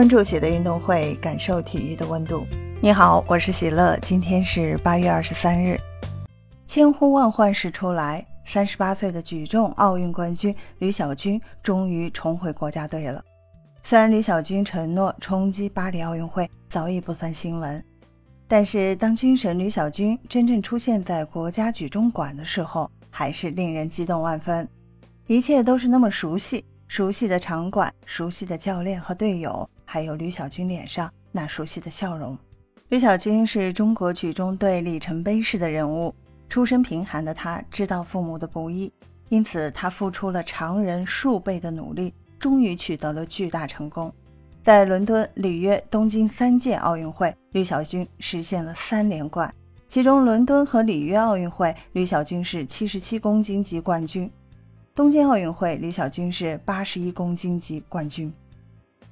关注喜的运动会，感受体育的温度。你好，我是喜乐。今天是八月二十三日，千呼万唤始出来，三十八岁的举重奥运冠军吕小军终于重回国家队了。虽然吕小军承诺冲击巴黎奥运会早已不算新闻，但是当军神吕小军真正出现在国家举重馆的时候，还是令人激动万分。一切都是那么熟悉。熟悉的场馆，熟悉的教练和队友，还有吕小军脸上那熟悉的笑容。吕小军是中国举重队里程碑式的人物，出身贫寒的他知道父母的不易，因此他付出了常人数倍的努力，终于取得了巨大成功。在伦敦、里约、东京三届奥运会，吕小军实现了三连冠，其中伦敦和里约奥运会，吕小军是七十七公斤级冠军。东京奥运会，吕小军是八十一公斤级冠军。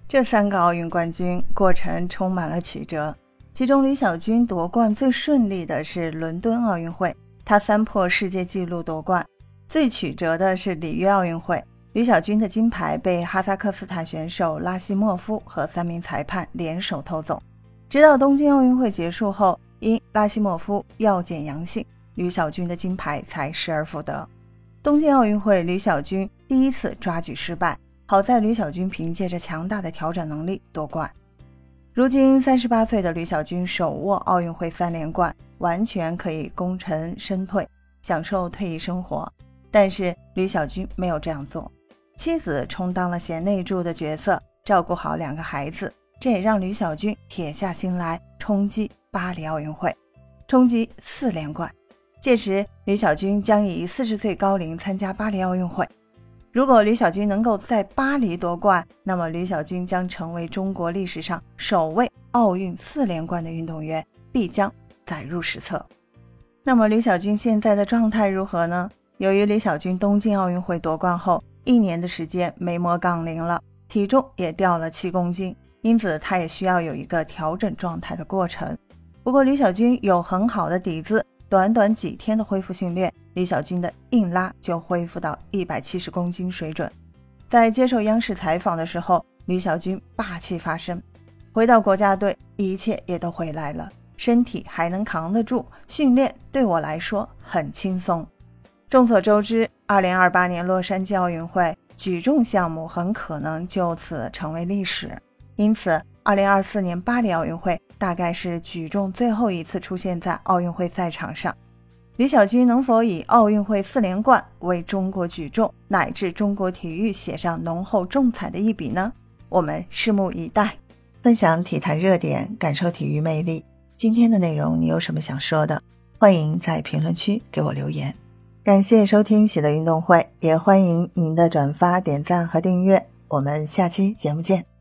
这三个奥运冠军过程充满了曲折，其中吕小军夺冠最顺利的是伦敦奥运会，他三破世界纪录夺冠；最曲折的是里约奥运会，吕小军的金牌被哈萨克斯坦选手拉希莫夫和三名裁判联手偷走。直到东京奥运会结束后，因拉希莫夫药检阳性，吕小军的金牌才失而复得。东京奥运会，吕小军第一次抓举失败，好在吕小军凭借着强大的调整能力夺冠。如今三十八岁的吕小军手握奥运会三连冠，完全可以功成身退，享受退役生活。但是吕小军没有这样做，妻子充当了贤内助的角色，照顾好两个孩子，这也让吕小军铁下心来冲击巴黎奥运会，冲击四连冠。届时，吕小军将以四十岁高龄参加巴黎奥运会。如果吕小军能够在巴黎夺冠，那么吕小军将成为中国历史上首位奥运四连冠的运动员，必将载入史册。那么，吕小军现在的状态如何呢？由于吕小军东京奥运会夺冠后一年的时间没摸杠铃了，体重也掉了七公斤，因此他也需要有一个调整状态的过程。不过，吕小军有很好的底子。短短几天的恢复训练，李小军的硬拉就恢复到一百七十公斤水准。在接受央视采访的时候，吕小军霸气发声：“回到国家队，一切也都回来了，身体还能扛得住，训练对我来说很轻松。”众所周知，二零二八年洛杉矶奥运会举重项目很可能就此成为历史，因此。二零二四年巴黎奥运会大概是举重最后一次出现在奥运会赛场上，李小军能否以奥运会四连冠为中国举重乃至中国体育写上浓厚重彩的一笔呢？我们拭目以待。分享体坛热点，感受体育魅力。今天的内容你有什么想说的？欢迎在评论区给我留言。感谢收听喜乐运动会，也欢迎您的转发、点赞和订阅。我们下期节目见。